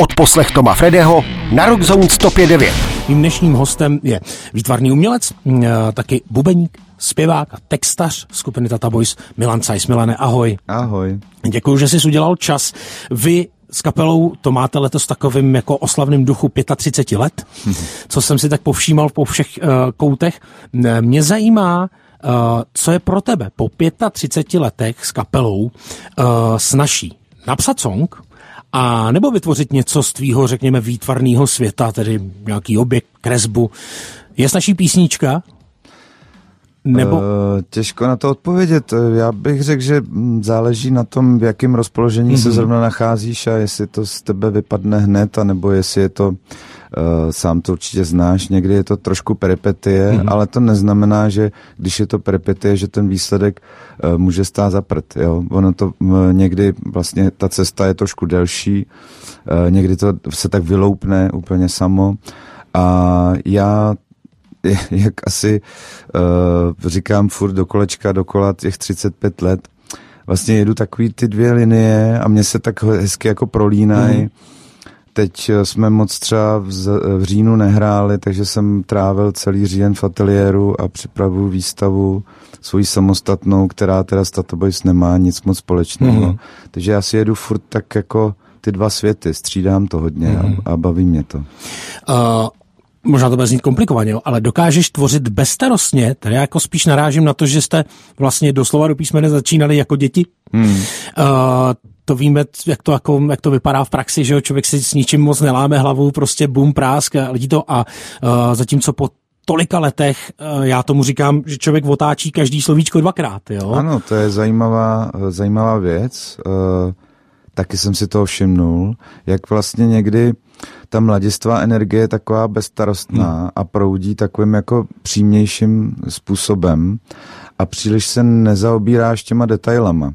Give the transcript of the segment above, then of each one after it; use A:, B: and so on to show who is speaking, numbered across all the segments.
A: Od poslech Toma Fredeho na Rockzone 105.9.
B: Mým dnešním hostem je výtvarný umělec, taky bubeník, zpěvák a textař skupiny Tata Boys Milan Cajs. Milane, ahoj.
C: Ahoj.
B: Děkuji, že jsi udělal čas. Vy s kapelou to máte letos takovým jako oslavným duchu 35 let, co jsem si tak povšímal po všech uh, koutech. Mě zajímá, uh, co je pro tebe po 35 letech s kapelou uh, snaží napsat song, a nebo vytvořit něco z tvýho, řekněme, výtvarného světa, tedy nějaký objekt, kresbu. Je naší písnička?
C: Nebo... Uh, těžko na to odpovědět. Já bych řekl, že záleží na tom, v jakém rozpoložení mm-hmm. se mhm. zrovna nacházíš a jestli to z tebe vypadne hned, anebo jestli je to, uh, sám to určitě znáš, někdy je to trošku peripetie, mm-hmm. ale to neznamená, že když je to peripetie, že ten výsledek uh, může stát za prd. Jo? Ono to uh, někdy vlastně ta cesta je trošku delší, uh, někdy to se tak vyloupne úplně samo. A já jak asi uh, říkám furt do kolečka, dokola těch 35 let, vlastně jedu takový ty dvě linie a mě se tak hezky jako prolínají. Mm. Teď eh, jsme moc třeba v, v říjnu nehráli, takže jsem trávil celý říjen v ateliéru a připravuju výstavu svoji samostatnou, která teda s Tato Boys nemá nic moc společného. Mm. Takže já si jedu furt tak jako ty dva světy, střídám to hodně mm. a, mhm. a baví mě to.
B: Uh, možná to bude znít komplikovaně, ale dokážeš tvořit bezstarostně, tedy jako spíš narážím na to, že jste vlastně doslova do písmene začínali jako děti. Hmm. Uh, to víme, jak to, jako, jak to vypadá v praxi, že jo? člověk si s ničím moc neláme hlavu, prostě bum, prásk, a lidi to a uh, zatímco po tolika letech, uh, já tomu říkám, že člověk otáčí každý slovíčko dvakrát, jo?
C: Ano, to je zajímavá, zajímavá věc. Uh, taky jsem si toho všimnul, jak vlastně někdy ta mladistvá energie je taková bezstarostná hmm. a proudí takovým jako přímějším způsobem a příliš se nezaobíráš těma detailama.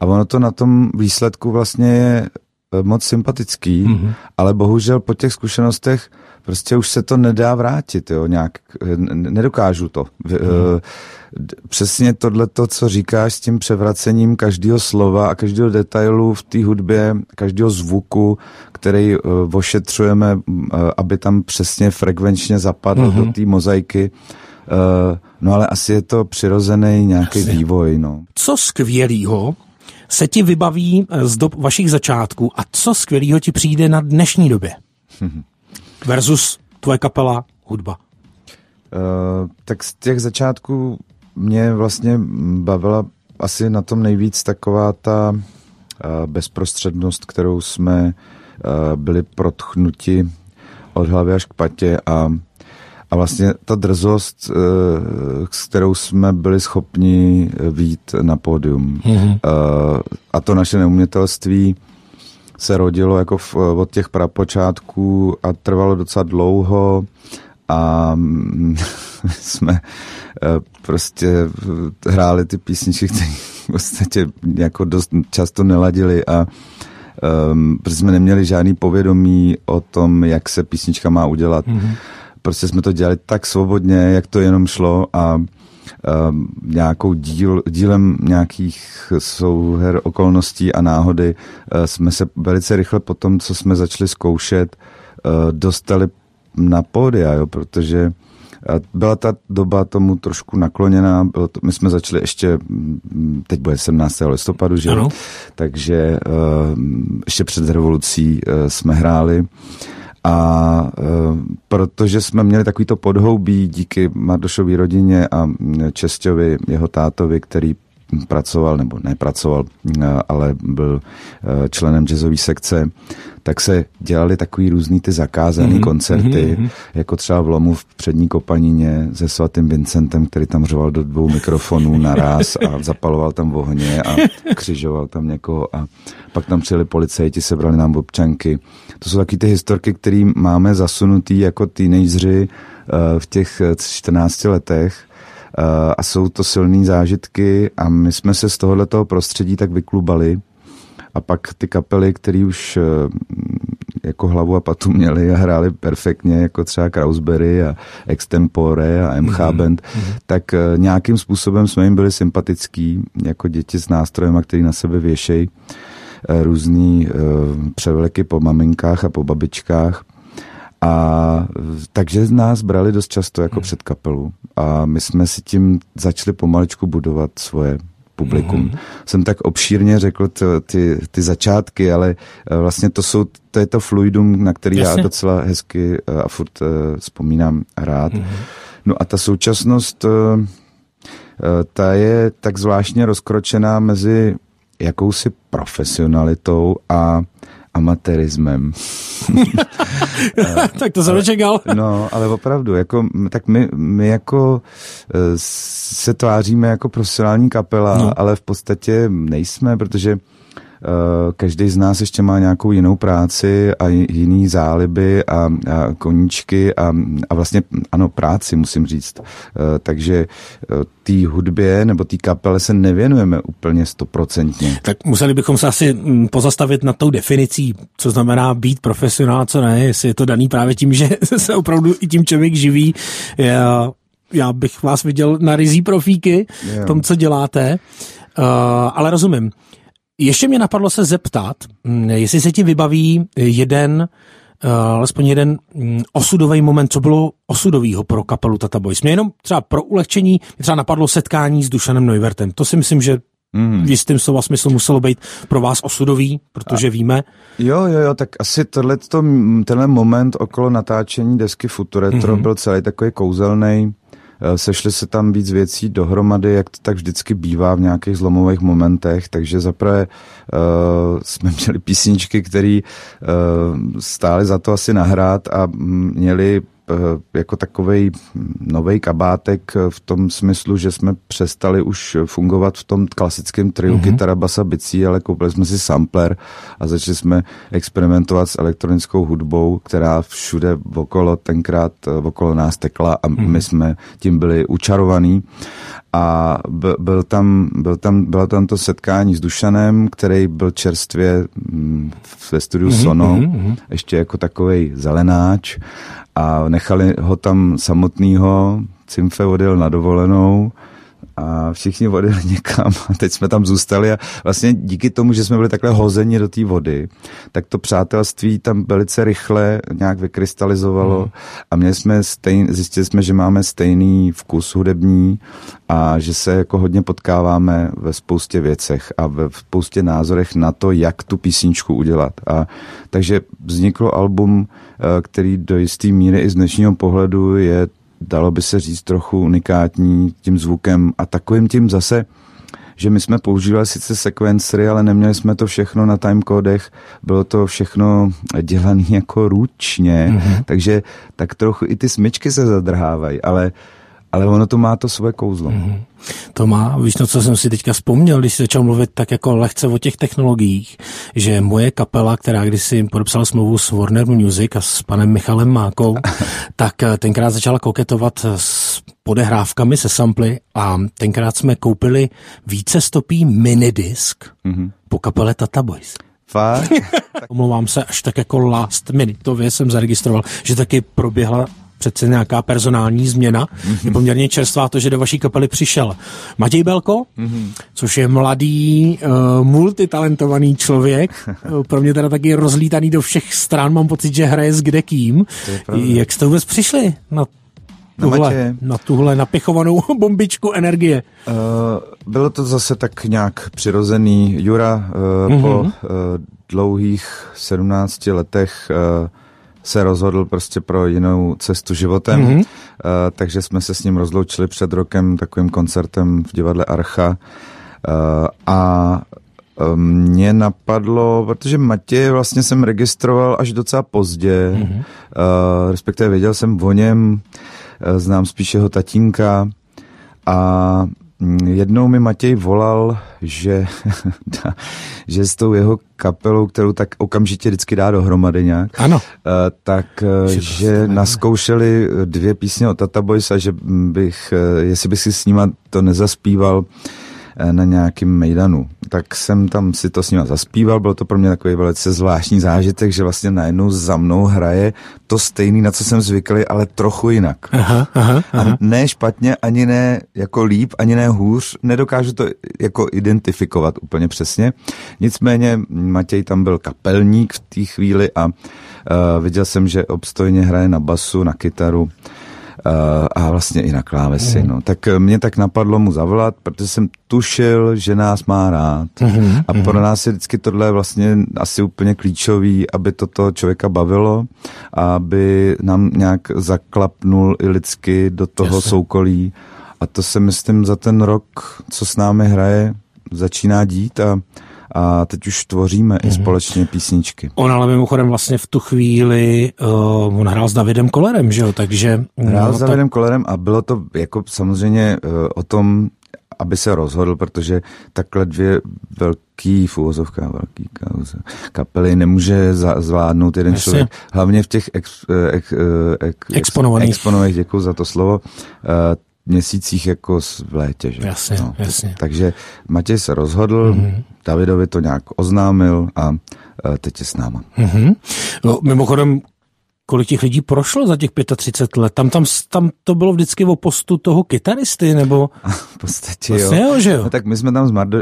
C: A ono to na tom výsledku vlastně je eh, moc sympatický, hmm. ale bohužel po těch zkušenostech prostě už se to nedá vrátit, jo, nějak, eh, nedokážu to. Hmm přesně tohle, co říkáš s tím převracením každého slova a každého detailu v té hudbě, každého zvuku, který uh, ošetřujeme, uh, aby tam přesně frekvenčně zapadl mm-hmm. do mhm. té mozaiky. No ale asi je to přirozený nějaký asi. vývoj. No.
B: Co skvělýho se ti vybaví z dob vašich začátků a co skvělýho ti přijde na dnešní době? Versus tvoje kapela, hudba.
C: Uh, tak z těch začátků mě vlastně bavila asi na tom nejvíc taková ta bezprostřednost, kterou jsme byli protchnuti od hlavy až k patě a, a vlastně ta drzost, s kterou jsme byli schopni výjít na pódium. Mm-hmm. A to naše neumětelství se rodilo jako v, od těch prapočátků a trvalo docela dlouho a jsme Eh, prostě hráli ty písničky, které v podstatě jako dost často neladili a um, protože jsme neměli žádný povědomí o tom, jak se písnička má udělat. Mm-hmm. Prostě jsme to dělali tak svobodně, jak to jenom šlo a nějakou díl, dílem nějakých souher okolností a náhody uh, jsme se velice rychle po tom, co jsme začali zkoušet, uh, dostali na pódia, jo, protože byla ta doba tomu trošku nakloněná, bylo to, my jsme začali ještě, mm, teď bude 17. listopadu, že? Ano. Takže uh, ještě před revolucí jsme hráli. A uh, protože jsme měli takovýto podhoubí díky Mardošový rodině a Česťovi, jeho tátovi, který pracoval, nebo nepracoval, ale byl členem jazzové sekce, tak se dělali takový různý ty zakázané mm-hmm. koncerty, mm-hmm. jako třeba v Lomu v přední kopanině se svatým Vincentem, který tam řoval do dvou mikrofonů naraz a zapaloval tam ohně a křižoval tam někoho a pak tam přijeli policajti, sebrali nám občanky. To jsou taky ty historky, které máme zasunutý jako teenageři uh, v těch 14 letech uh, a jsou to silné zážitky a my jsme se z tohoto prostředí tak vyklubali, a pak ty kapely, které už eh, jako hlavu a patu měli a hráli perfektně, jako třeba Krausberry a Extempore a MH mm-hmm. Band, mm-hmm. tak eh, nějakým způsobem jsme jim byli sympatický, jako děti s nástrojema, který na sebe věšejí. různý převleky po maminkách a po babičkách. A takže nás brali dost často jako hmm. před kapelu a my jsme si tím začali pomaličku budovat svoje publikum. Mm-hmm. Jsem tak obšírně řekl ty, ty, ty začátky, ale eh, vlastně to jsou, to je to fluidum, na který Jasně. já docela hezky eh, a furt uh, vzpomínám rád. Mm-hmm. No a ta současnost, ta je tak zvláštně rozkročená mezi jakousi profesionalitou a amatérismem.
B: tak to jsem nečekal.
C: no, ale opravdu, jako, tak my, my jako eh, se tváříme jako profesionální kapela, no. ale v podstatě nejsme, protože každý z nás ještě má nějakou jinou práci a jiný záliby a, a koníčky a, a vlastně ano, práci musím říct. Eh, takže eh, té hudbě nebo té kapele se nevěnujeme úplně stoprocentně.
B: Tak museli bychom se asi mm, pozastavit nad tou definicí, co znamená být profesionál, co ne, jestli je to daný právě tím, že se opravdu i tím člověk živí. Já, já bych vás viděl na rizí profíky v tom, co děláte. Uh, ale rozumím. Ještě mě napadlo se zeptat, mm, jestli se ti vybaví jeden, uh, alespoň jeden um, osudový moment, co bylo osudovýho pro kapelu Tata Boys. Mě jenom třeba pro ulehčení třeba napadlo setkání s Dušanem Neuvertem. To si myslím, že Mm. V jistém slova smyslu muselo být pro vás osudový, protože a, víme.
C: Jo, jo, jo, tak asi tohleto, tenhle moment okolo natáčení desky Futuretro mm-hmm. byl celý takový kouzelný. Eh, sešly se tam víc věcí dohromady, jak to tak vždycky bývá v nějakých zlomových momentech, takže zaprvé uh, jsme měli písničky, které uh, stály za to asi nahrát a měli Eh, jako takový nový kabátek v tom smyslu, že jsme přestali už fungovat v tom klasickém triu mm-hmm. kytara, basa, bicí, ale koupili jsme si sampler a začali jsme experimentovat s elektronickou hudbou, která všude okolo tenkrát eh, okolo nás tekla a mm-hmm. my jsme tím byli učarovaní a byl tam, byl tam, bylo tam to setkání s Dušanem, který byl čerstvě mm, ve studiu mm-hmm, Sono, mm-hmm. ještě jako takový zelenáč a nechali ho tam samotného, Cimfe odjel na dovolenou a všichni odjeli někam a teď jsme tam zůstali a vlastně díky tomu, že jsme byli takhle hozeni do té vody, tak to přátelství tam velice rychle nějak vykrystalizovalo mm. a měli jsme stejn, zjistili jsme, že máme stejný vkus hudební a že se jako hodně potkáváme ve spoustě věcech a ve spoustě názorech na to, jak tu písničku udělat. A takže vzniklo album, eh, který do jisté míry i z dnešního pohledu je dalo by se říct, trochu unikátní tím zvukem a takovým tím zase, že my jsme používali sice sekvencery, ale neměli jsme to všechno na timecodech, bylo to všechno dělané jako ručně, mm-hmm. takže tak trochu i ty smyčky se zadrhávají, ale ale ono to má to své kouzlo. Mm-hmm.
B: To má, víš, no co jsem si teďka vzpomněl, když začal mluvit tak jako lehce o těch technologiích, že moje kapela, která kdysi podepsala smlouvu s Warner Music a s panem Michalem Mákou, tak eh, tenkrát začala koketovat s podehrávkami, se samply a tenkrát jsme koupili více stopí minidisk mm-hmm. po kapele Tata Boys.
C: Fakt?
B: Omlouvám se, až tak jako last minutově jsem zaregistroval, že taky proběhla přece nějaká personální změna. Mm-hmm. Je poměrně čerstvá to, že do vaší kapely přišel Matěj Belko, mm-hmm. což je mladý, uh, multitalentovaný člověk, pro mě teda taky rozlítaný do všech stran, mám pocit, že hraje s kde kým. Jak jste vůbec přišli na tuhle, na tuhle napichovanou bombičku energie? Uh,
C: bylo to zase tak nějak přirozený. Jura uh, mm-hmm. po uh, dlouhých 17 letech uh, se rozhodl prostě pro jinou cestu životem, mm-hmm. uh, takže jsme se s ním rozloučili před rokem takovým koncertem v divadle Archa uh, a eh, mě napadlo, protože Matěj vlastně jsem registroval až docela pozdě, mm-hmm. uh, respektive věděl jsem o něm, uh, znám spíš jeho tatínka a jednou mi Matěj volal, že, že s tou jeho kapelou, kterou tak okamžitě vždycky dá dohromady nějak,
B: ano.
C: Eh, tak eh, že, že naskoušeli dvě písně od Tata Boys a že bych, eh, jestli bych si s nima to nezaspíval, eh, na nějakým mejdanu. Tak jsem tam si to s ním zaspíval, bylo to pro mě takový velice zvláštní zážitek, že vlastně najednou za mnou hraje to stejný, na co jsem zvyklý, ale trochu jinak.
B: Aha, aha, aha.
C: A ne špatně, ani ne jako líp, ani ne hůř, nedokážu to jako identifikovat úplně přesně. Nicméně Matěj tam byl kapelník v té chvíli a uh, viděl jsem, že obstojně hraje na basu, na kytaru a vlastně i na klávesi. Mm. No. Tak mě tak napadlo mu zavolat, protože jsem tušil, že nás má rád. Mm. A pro nás je vždycky tohle vlastně asi úplně klíčový, aby toto člověka bavilo, aby nám nějak zaklapnul i lidsky do toho Jasne. soukolí. A to se myslím za ten rok, co s námi hraje, začíná dít a a teď už tvoříme mm-hmm. i mhm. společně písničky.
B: On ale mimochodem vlastně v tu chvíli, uh, on hrál s Davidem Kolerem, že jo, takže...
C: Hrál no, s Davidem tak... Kolerem a bylo to jako samozřejmě uh, o tom, aby se rozhodl, protože takhle dvě velký v velký kauze, kapely nemůže za, zvládnout jeden Jasně. člověk. Hlavně v těch ex, ex, ex, ex,
B: exponovaných.
C: exponovaných, děkuji za to slovo, uh, měsících jako v létě. Že?
B: Jasně, no, jasně.
C: Takže Matěj se rozhodl, mm-hmm. Davidovi to nějak oznámil a uh, teď je s náma.
B: Mm-hmm. No, mimochodem, kolik těch lidí prošlo za těch 35 let? Tam, tam, tam to bylo vždycky o postu toho kytaristy, nebo?
C: v podstatě vlastně jo. jo.
B: že jo?
C: No, tak my jsme tam s Mardo,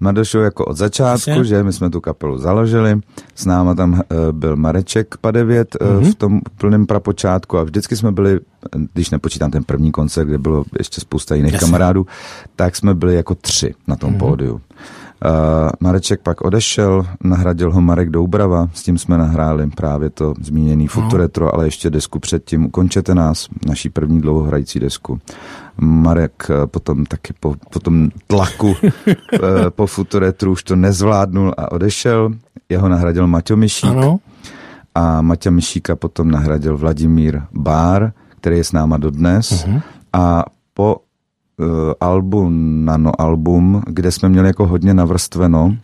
C: Mardošou jako od začátku, Jasně. že my jsme tu kapelu založili, s náma tam uh, byl Mareček Padevět mm-hmm. v tom plném prapočátku a vždycky jsme byli, když nepočítám ten první koncert, kde bylo ještě spousta jiných Jasně. kamarádů, tak jsme byli jako tři na tom mm-hmm. pódiu. Mareček pak odešel, nahradil ho Marek Doubrava, s tím jsme nahráli právě to zmíněný no. Futuretro, ale ještě desku předtím Ukončete nás, naší první dlouhohrající desku. Marek uh, potom taky po, po tom tlaku uh, po Futuretru už to nezvládnul a odešel. Jeho nahradil Maťo Myšík. Ano. A Maťa Myšíka potom nahradil Vladimír Bár, který je s náma dodnes. Uh-huh. A po uh, album, nano album, kde jsme měli jako hodně navrstveno,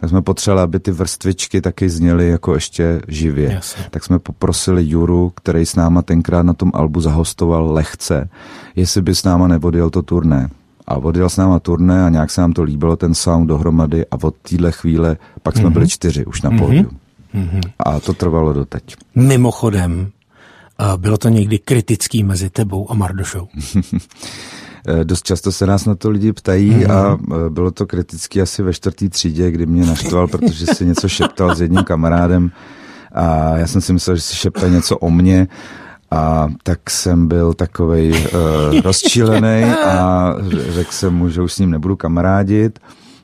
C: tak jsme potřebovali, aby ty vrstvičky taky zněly jako ještě živě. Jasně. Tak jsme poprosili Juru, který s náma tenkrát na tom albu zahostoval lehce, jestli by s náma nevodil to turné. A odjel s náma turné a nějak se nám to líbilo, ten sound dohromady a od téhle chvíle pak jsme mm-hmm. byli čtyři už na mhm. pódiu. Mm-hmm. A to trvalo doteď.
B: Mimochodem, bylo to někdy kritický mezi tebou a Mardošou?
C: Eh, dost často se nás na to lidi ptají mm-hmm. a eh, bylo to kriticky asi ve čtvrtý třídě, kdy mě naštval, protože si něco šeptal s jedním kamarádem a já jsem si myslel, že si šeptal něco o mně a tak jsem byl takovej uh, rozčílený a řekl jsem mu, že už s ním nebudu kamarádit.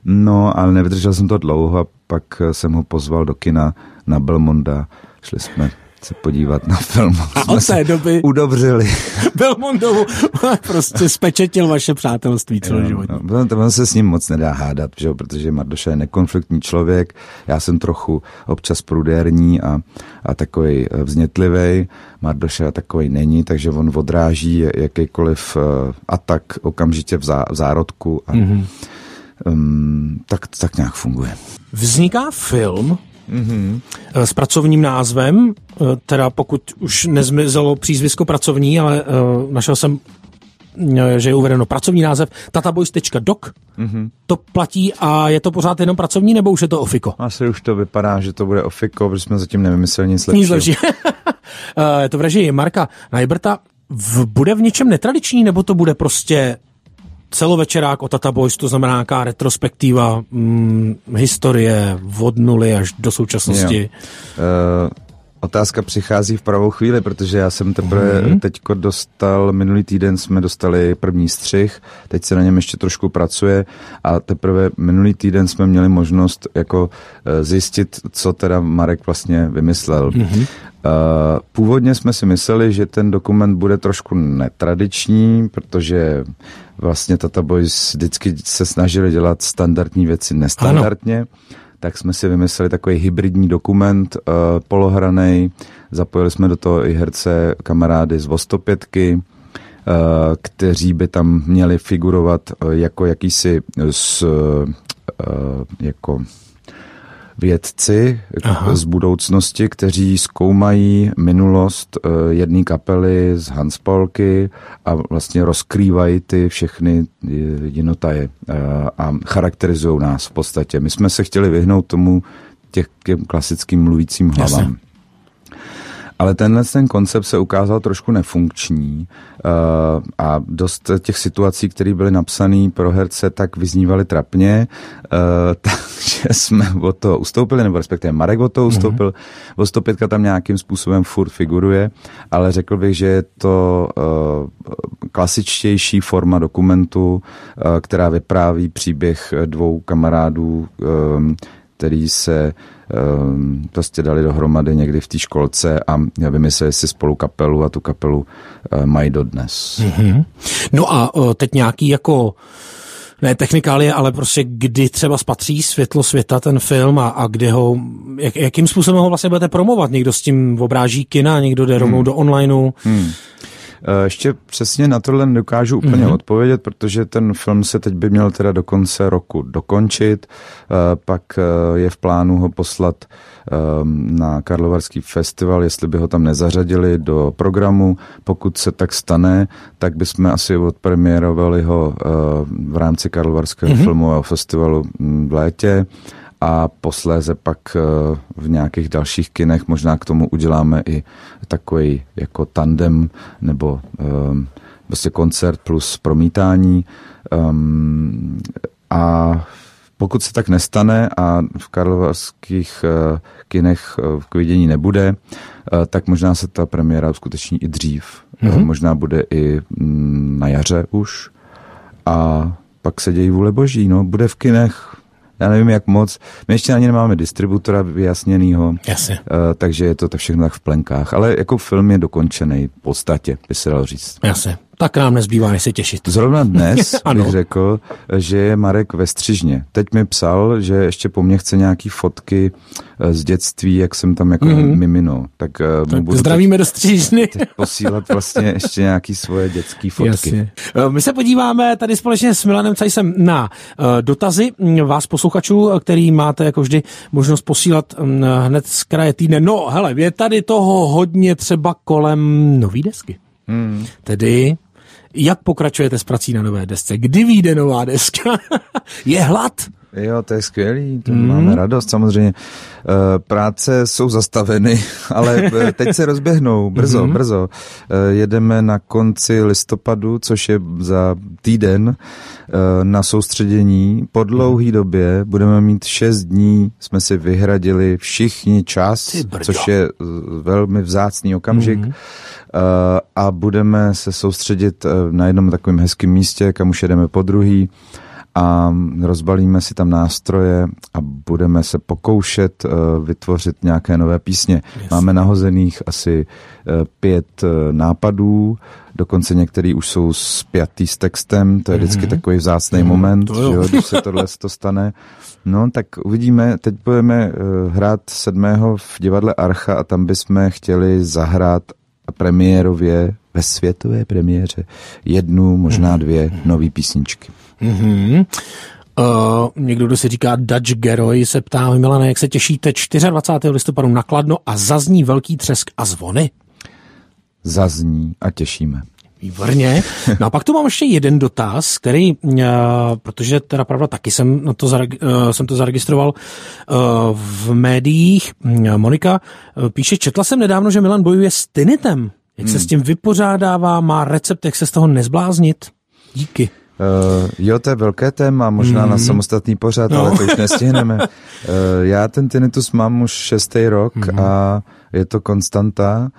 C: No, ale nevydržel jsem to dlouho a pak jsem ho pozval do kina na Belmonda. Šli jsme se podívat na film.
B: A od té doby
C: udobřili.
B: Belmondovu prostě spečetil vaše přátelství celoživotní.
C: No, no, to se s ním moc nedá hádat, že? protože Mardoša je nekonfliktní člověk, já jsem trochu občas prudérní a, a takový eh, vznětlivý. Mardoša takový není, takže on odráží jakýkoliv uh, atak okamžitě v, zá, v zárodku a mm-hmm. um, tak, tak nějak funguje.
B: Vzniká film mm-hmm. s pracovním názvem, eh, teda pokud už nezmizelo přízvisko pracovní, ale uh, našel jsem že je uvedeno pracovní název tataboys.doc. Mm-hmm. To platí a je to pořád jenom pracovní, nebo už je to ofiko?
C: Asi už to vypadá, že to bude ofiko, protože jsme zatím nevymysleli nic lepšího. Nic lepší.
B: je to v režii Marka Najberta. V, bude v něčem netradiční, nebo to bude prostě celovečerák o Tata Boys, to znamená nějaká retrospektiva hm, historie od nuly až do současnosti. Uh,
C: otázka přichází v pravou chvíli, protože já jsem teprve mm-hmm. teďko dostal, minulý týden jsme dostali první střih, teď se na něm ještě trošku pracuje a teprve minulý týden jsme měli možnost jako uh, zjistit, co teda Marek vlastně vymyslel. Mm-hmm. Původně jsme si mysleli, že ten dokument bude trošku netradiční, protože vlastně Tata Boys vždycky se snažili dělat standardní věci nestandardně. Ano. Tak jsme si vymysleli takový hybridní dokument, uh, polohranej. Zapojili jsme do toho i herce kamarády z Vostopětky, uh, kteří by tam měli figurovat uh, jako jakýsi s, uh, jako vědci Aha. z budoucnosti, kteří zkoumají minulost uh, jedné kapely z Hanspolky a vlastně rozkrývají ty všechny jinotaje uh, a charakterizují nás v podstatě. My jsme se chtěli vyhnout tomu těch těm klasickým mluvícím hlavám. Jasně. Ale tenhle ten koncept se ukázal trošku nefunkční uh, a dost těch situací, které byly napsané pro herce, tak vyznívaly trapně, uh, takže jsme o to ustoupili, nebo respektive Marek o to ustoupil. Mm-hmm. O 105 tam nějakým způsobem furt figuruje, ale řekl bych, že je to uh, klasičtější forma dokumentu, která vypráví příběh dvou kamarádů, který se um, prostě dali dohromady někdy v té školce a vymysleli si spolu kapelu a tu kapelu uh, mají dodnes. Mm-hmm.
B: No a uh, teď nějaký jako ne technikálie, ale prostě kdy třeba spatří světlo světa ten film a, a kde ho, jak, jakým způsobem ho vlastně budete promovat? Někdo s tím obráží kina, někdo jde rovnou hmm. do onlineu? Hmm.
C: Eh, ještě přesně na tohle nedokážu úplně mm-hmm. odpovědět, protože ten film se teď by měl teda do konce roku dokončit, eh, pak eh, je v plánu ho poslat na Karlovarský festival, jestli by ho tam nezařadili do programu. Pokud se tak stane, tak bychom asi odpremiérovali ho v rámci Karlovarského mm-hmm. filmového festivalu hm, v létě a posléze pak eh, v nějakých dalších kinech možná k tomu uděláme i takový jako tandem nebo um, prostě koncert plus promítání. Um, a pokud se tak nestane a v karlovarských uh, kinech uh, k vidění nebude, uh, tak možná se ta premiéra uskuteční i dřív. Mm-hmm. Možná bude i mm, na jaře už. A pak se dějí vůle boží. No. Bude v kinech já nevím, jak moc. My ještě ani nemáme distributora vyjasněnýho,
B: Jasně. Uh,
C: takže je to to všechno tak v plenkách. Ale jako film je dokončený v podstatě, by se dalo říct.
B: Jasně tak nám nezbývá, než se těšit.
C: Zrovna dnes bych řekl, že je Marek ve Střižně. Teď mi psal, že ještě po mně chce nějaký fotky eh, z dětství, jak jsem tam jako mm-hmm. mimino. Tak, uh,
B: tak budu zdravíme teď, do Střižny.
C: Teď posílat vlastně ještě nějaký svoje dětské fotky. Jasně.
B: Eh, my se podíváme tady společně s Milanem Cajsem na dotazy vás posluchačů, který máte jako vždy možnost posílat um, hned z kraje týdne. No hele, je tady toho hodně třeba kolem nový desky. Hmm. Tedy jak pokračujete s prací na nové desce? Kdy vyjde nová deska? je hlad?
C: Jo, to je skvělý, to mm. máme radost samozřejmě. Eh, práce jsou zastaveny, ale eh, teď se rozběhnou, brzo, mm. brzo. Eh, jedeme na konci listopadu, což je za týden, na soustředění. Po dlouhé mm. době budeme mít šest dní, jsme si vyhradili všichni čas, což je velmi vzácný okamžik. Mm a budeme se soustředit na jednom takovém hezkém místě, kam už jedeme po druhý a rozbalíme si tam nástroje a budeme se pokoušet uh, vytvořit nějaké nové písně. Yes. Máme nahozených asi pět nápadů, dokonce některý už jsou spjatý s textem, to je vždycky mm-hmm. takový vzácný mm-hmm. moment, to jo. Jo, když se tohle to stane. No, tak uvidíme. Teď budeme hrát sedmého v divadle Archa a tam bychom chtěli zahrát premiérově, ve světové premiéře, jednu, možná mhm. dvě nové písničky.
B: Mm-hmm. Uh, někdo, kdo si říká Dutch Geroy, se ptá, Milane, jak se těšíte 24. listopadu na Kladno a zazní velký třesk a zvony?
C: Zazní a těšíme.
B: Výborně. No a pak tu mám ještě jeden dotaz, který, uh, protože teda pravda taky jsem, na to, zareg, uh, jsem to zaregistroval uh, v médiích. Monika píše, četla jsem nedávno, že Milan bojuje s tinitem. Jak hmm. se s tím vypořádává, má recept, jak se z toho nezbláznit? Díky.
C: Uh, jo, to je velké téma, možná mm. na samostatný pořad, no. ale to už nestihneme. Uh, já ten tinnitus mám už šestý rok mm. a je to konstanta.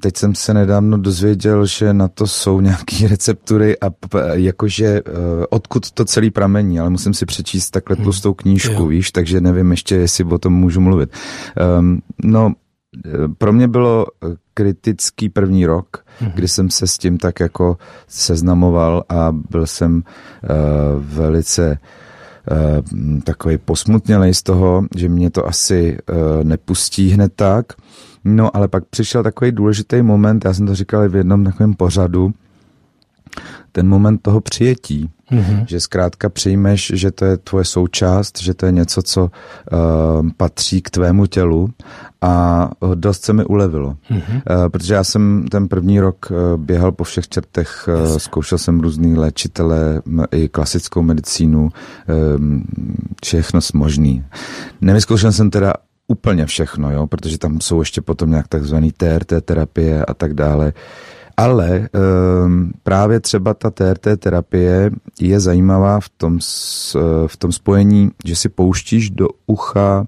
C: Teď jsem se nedávno dozvěděl, že na to jsou nějaké receptury a jakože uh, odkud to celý pramení, ale musím si přečíst takhle mhm. tlustou knížku, jo. víš, takže nevím ještě, jestli o tom můžu mluvit. Um, no, pro mě bylo kritický první rok, mm-hmm. kdy jsem se s tím tak jako seznamoval a byl jsem uh, velice uh, takový posmutnělej z toho, že mě to asi uh, nepustí hned tak. No ale pak přišel takový důležitý moment, já jsem to říkal i v jednom takovém pořadu, ten moment toho přijetí. Mm-hmm. Že zkrátka přijmeš, že to je tvoje součást, že to je něco, co uh, patří k tvému tělu a dost se mi ulevilo. Mm-hmm. Uh, protože já jsem ten první rok uh, běhal po všech čertech, uh, zkoušel jsem různý léčitele, i klasickou medicínu, um, všechno možný. Nevyzkoušel jsem teda úplně všechno, jo, protože tam jsou ještě potom nějak takzvaný TRT terapie a tak dále. Ale um, právě třeba ta TRT terapie je zajímavá v tom, v tom spojení, že si pouštíš do ucha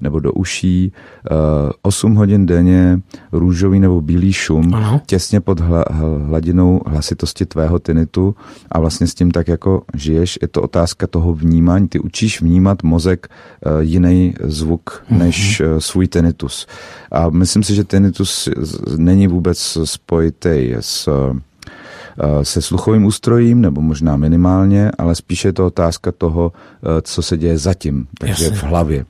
C: nebo do uší uh, eh, 8 hodin denně růžový nebo bílý šum ano. těsně pod hla, hladinou hlasitosti tvého tinitu a vlastně s tím tak jako žiješ. Je to otázka toho vnímání. Ty učíš vnímat mozek uh, jiný zvuk mhm. než uh, svůj tinnitus. A myslím si, že tinnitus není vůbec spojitý s se sluchovým ústrojím, nebo možná minimálně, ale spíše je to otázka toho, co se děje zatím, takže Jasně. v hlavě.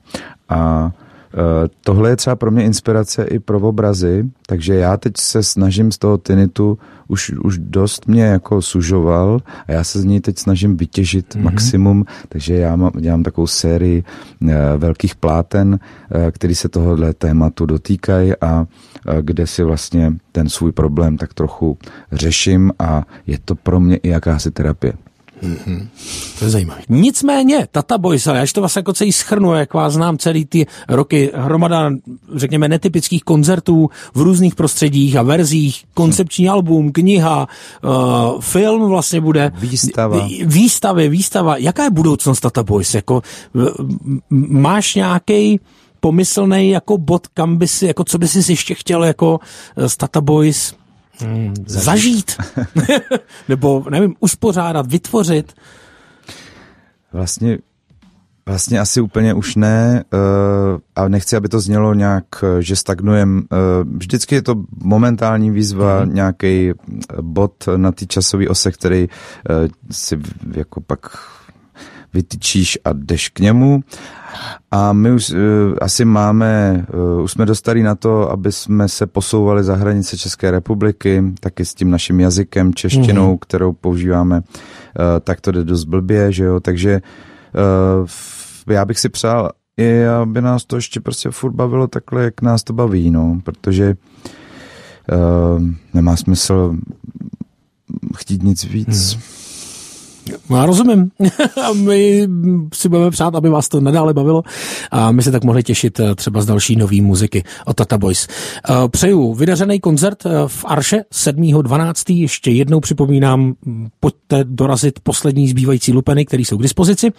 C: A e, tohle je třeba pro mě inspirace i pro obrazy, takže já teď se snažím z toho tinitu, už, už dost mě jako sužoval a já se z něj teď snažím vytěžit mm-hmm. maximum, takže já mám, dělám takovou sérii uh, velkých pláten, uh, který se tohohle tématu dotýkají a uh, kde si vlastně ten svůj problém tak trochu řeším a je to pro mě i jakási terapie.
B: Mm-hmm. To je zajímavé. Nicméně, Tata Boys, ale já to vlastně jako celý schrnu, jak vás znám celý ty roky, hromada, řekněme, netypických koncertů v různých prostředích a verzích, koncepční album, kniha, uh, film vlastně bude.
C: Výstava.
B: Výstavy, výstava. Jaká je budoucnost Tata Boys? Jako, máš nějaký pomyslný jako bod, kam by si, jako co by si ještě chtěl jako z Tata Boys Hmm, zažít. Nebo, nevím, uspořádat, vytvořit.
C: Vlastně Vlastně asi úplně už ne uh, a nechci, aby to znělo nějak, že stagnujem. Uh, vždycky je to momentální výzva, mm. nějaký bod na ty časové ose, který uh, si jako pak vytyčíš a jdeš k němu. A my už uh, asi máme, uh, už jsme dostali na to, aby jsme se posouvali za hranice České republiky, taky s tím naším jazykem, češtinou, mm. kterou používáme, uh, tak to jde dost blbě, že jo, takže uh, já bych si přál, i aby nás to ještě prostě furt bavilo takhle, jak nás to baví, no, protože uh, nemá smysl chtít nic víc. Hmm.
B: No, já rozumím. a my si budeme přát, aby vás to nadále bavilo a my se tak mohli těšit eh, třeba z další nový muziky od Tata Boys. Eh, přeju vydařený koncert eh, v Arše 7.12. Ještě jednou připomínám, pojďte dorazit poslední zbývající lupeny, které jsou k dispozici.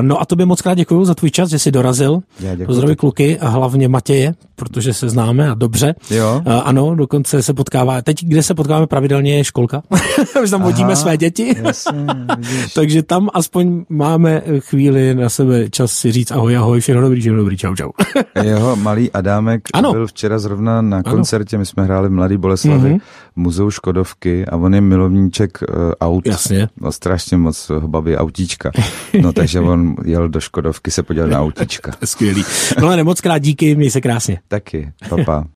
B: No a tobě moc krát děkuji za tvůj čas, že jsi dorazil. Pozdraví kluky a hlavně Matěje, protože se známe a dobře.
C: Jo.
B: Ano, dokonce se potkává. Teď, kde se potkáváme pravidelně, je školka. Už tam vodíme své děti. Jasně. Takže tam aspoň máme chvíli na sebe čas si říct ahoj, ahoj, všechno dobrý, všechno dobrý, čau, čau.
C: Jeho malý Adámek ano. byl včera zrovna na koncertě, my jsme hráli v Mladý Boleslavy, mm-hmm. muzeu Škodovky a on je milovníček uh, aut.
B: Jasně.
C: No, strašně moc ho baví autíčka. No takže on jel do Škodovky se podívat na autíčka.
B: Skvělý. No ale moc krát díky, měj se krásně.
C: Taky, papa.